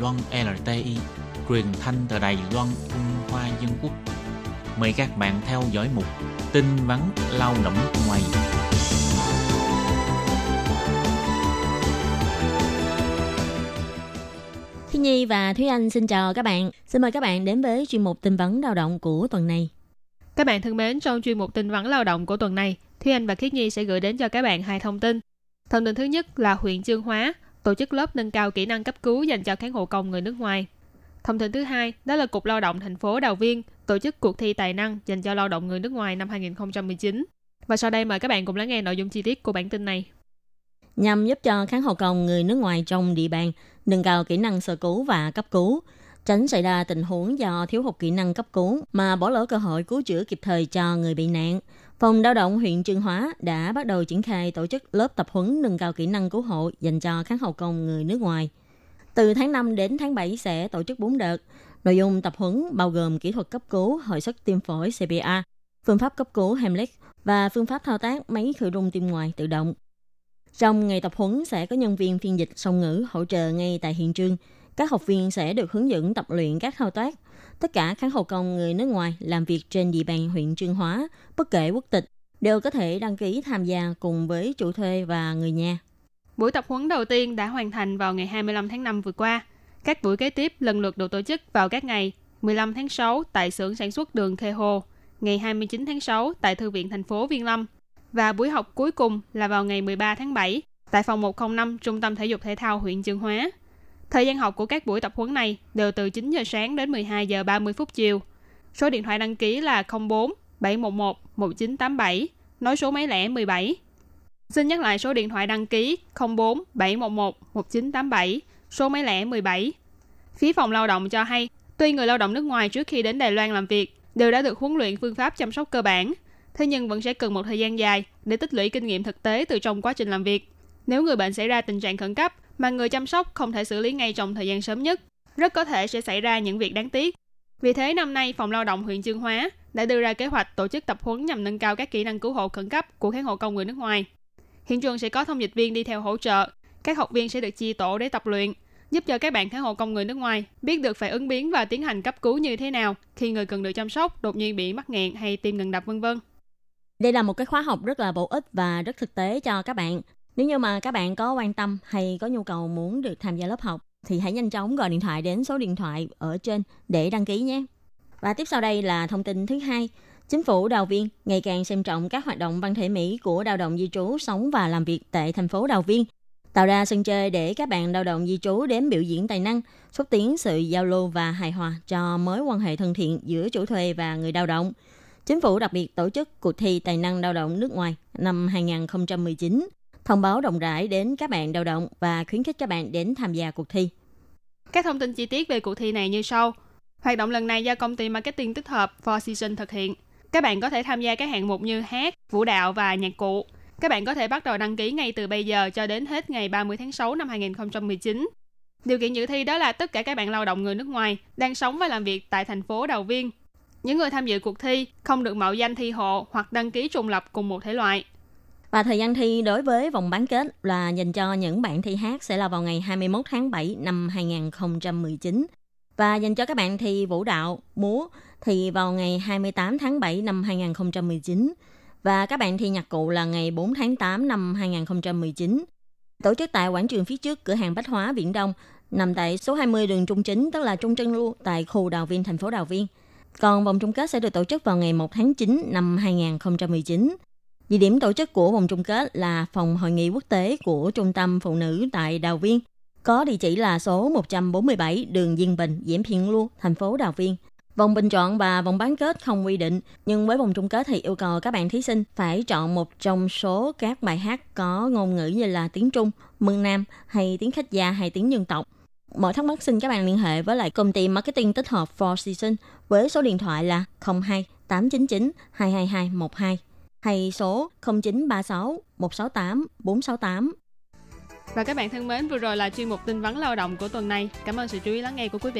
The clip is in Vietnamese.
Loan LTI, truyền thanh từ Đài Loan, Trung Hoa Dân Quốc. Mời các bạn theo dõi mục tin vắn lao động ngoài. Thi Nhi và Thúy Anh xin chào các bạn. Xin mời các bạn đến với chuyên mục tin vấn lao động của tuần này. Các bạn thân mến, trong chuyên mục tin vắn lao động của tuần này, Thúy Anh và Khiết Nhi sẽ gửi đến cho các bạn hai thông tin. Thông tin thứ nhất là huyện Chương Hóa tổ chức lớp nâng cao kỹ năng cấp cứu dành cho cán hộ công người nước ngoài. Thông tin thứ hai đó là Cục Lao động thành phố Đào Viên tổ chức cuộc thi tài năng dành cho lao động người nước ngoài năm 2019. Và sau đây mời các bạn cùng lắng nghe nội dung chi tiết của bản tin này. Nhằm giúp cho kháng hộ công người nước ngoài trong địa bàn nâng cao kỹ năng sơ cứu và cấp cứu, tránh xảy ra tình huống do thiếu hụt kỹ năng cấp cứu mà bỏ lỡ cơ hội cứu chữa kịp thời cho người bị nạn. Phòng lao động huyện Trương Hóa đã bắt đầu triển khai tổ chức lớp tập huấn nâng cao kỹ năng cứu hộ dành cho khán hậu công người nước ngoài. Từ tháng 5 đến tháng 7 sẽ tổ chức 4 đợt. Nội dung tập huấn bao gồm kỹ thuật cấp cứu, hồi sức tim phổi CPR, phương pháp cấp cứu Hemlich và phương pháp thao tác máy khử rung tim ngoài tự động. Trong ngày tập huấn sẽ có nhân viên phiên dịch song ngữ hỗ trợ ngay tại hiện trường. Các học viên sẽ được hướng dẫn tập luyện các thao tác. Tất cả các hộ công người nước ngoài làm việc trên địa bàn huyện Trương Hóa, bất kể quốc tịch, đều có thể đăng ký tham gia cùng với chủ thuê và người nhà. Buổi tập huấn đầu tiên đã hoàn thành vào ngày 25 tháng 5 vừa qua. Các buổi kế tiếp lần lượt được tổ chức vào các ngày 15 tháng 6 tại xưởng sản xuất đường Khê Hồ, ngày 29 tháng 6 tại Thư viện thành phố Viên Lâm và buổi học cuối cùng là vào ngày 13 tháng 7 tại phòng 105 Trung tâm Thể dục Thể thao huyện Chương Hóa. Thời gian học của các buổi tập huấn này đều từ 9 giờ sáng đến 12 giờ 30 phút chiều. Số điện thoại đăng ký là 04 711 1987, nói số máy lẻ 17. Xin nhắc lại số điện thoại đăng ký 04 711 1987, số máy lẻ 17. Phía phòng lao động cho hay, tuy người lao động nước ngoài trước khi đến Đài Loan làm việc đều đã được huấn luyện phương pháp chăm sóc cơ bản, thế nhưng vẫn sẽ cần một thời gian dài để tích lũy kinh nghiệm thực tế từ trong quá trình làm việc. Nếu người bệnh xảy ra tình trạng khẩn cấp mà người chăm sóc không thể xử lý ngay trong thời gian sớm nhất, rất có thể sẽ xảy ra những việc đáng tiếc. Vì thế năm nay, Phòng Lao động huyện Chương Hóa đã đưa ra kế hoạch tổ chức tập huấn nhằm nâng cao các kỹ năng cứu hộ khẩn cấp của các hộ công người nước ngoài. Hiện trường sẽ có thông dịch viên đi theo hỗ trợ. Các học viên sẽ được chia tổ để tập luyện, giúp cho các bạn khán hộ công người nước ngoài biết được phải ứng biến và tiến hành cấp cứu như thế nào khi người cần được chăm sóc đột nhiên bị mắc nghẹn hay tim ngừng đập vân vân. Đây là một cái khóa học rất là bổ ích và rất thực tế cho các bạn. Nếu như mà các bạn có quan tâm hay có nhu cầu muốn được tham gia lớp học thì hãy nhanh chóng gọi điện thoại đến số điện thoại ở trên để đăng ký nhé. Và tiếp sau đây là thông tin thứ hai. Chính phủ Đào Viên ngày càng xem trọng các hoạt động văn thể Mỹ của lao động di trú sống và làm việc tại thành phố Đào Viên, tạo ra sân chơi để các bạn lao động di trú đến biểu diễn tài năng, xúc tiến sự giao lưu và hài hòa cho mối quan hệ thân thiện giữa chủ thuê và người lao động. Chính phủ đặc biệt tổ chức cuộc thi tài năng lao động nước ngoài năm 2019 thông báo rộng rãi đến các bạn lao động và khuyến khích các bạn đến tham gia cuộc thi. Các thông tin chi tiết về cuộc thi này như sau. Hoạt động lần này do công ty marketing tích hợp Four Seasons thực hiện. Các bạn có thể tham gia các hạng mục như hát, vũ đạo và nhạc cụ. Các bạn có thể bắt đầu đăng ký ngay từ bây giờ cho đến hết ngày 30 tháng 6 năm 2019. Điều kiện dự thi đó là tất cả các bạn lao động người nước ngoài đang sống và làm việc tại thành phố Đào Viên. Những người tham dự cuộc thi không được mạo danh thi hộ hoặc đăng ký trùng lập cùng một thể loại. Và thời gian thi đối với vòng bán kết là dành cho những bạn thi hát sẽ là vào ngày 21 tháng 7 năm 2019. Và dành cho các bạn thi vũ đạo, múa thì vào ngày 28 tháng 7 năm 2019. Và các bạn thi nhạc cụ là ngày 4 tháng 8 năm 2019. Tổ chức tại quảng trường phía trước cửa hàng Bách Hóa Viễn Đông, nằm tại số 20 đường Trung Chính, tức là Trung Trân Lu, tại khu Đào Viên, thành phố Đào Viên. Còn vòng chung kết sẽ được tổ chức vào ngày 1 tháng 9 năm 2019. Địa điểm tổ chức của vòng chung kết là phòng hội nghị quốc tế của Trung tâm Phụ nữ tại Đào Viên, có địa chỉ là số 147 đường Diên Bình, Diễm Phiện Lu, thành phố Đào Viên. Vòng bình chọn và vòng bán kết không quy định, nhưng với vòng chung kết thì yêu cầu các bạn thí sinh phải chọn một trong số các bài hát có ngôn ngữ như là tiếng Trung, mương Nam hay tiếng khách gia hay tiếng dân tộc. Mọi thắc mắc xin các bạn liên hệ với lại công ty marketing tích hợp Four Seasons với số điện thoại là 02 899 222 12 hay số 0936 168 468. Và các bạn thân mến, vừa rồi là chuyên mục tin vắn lao động của tuần này. Cảm ơn sự chú ý lắng nghe của quý vị.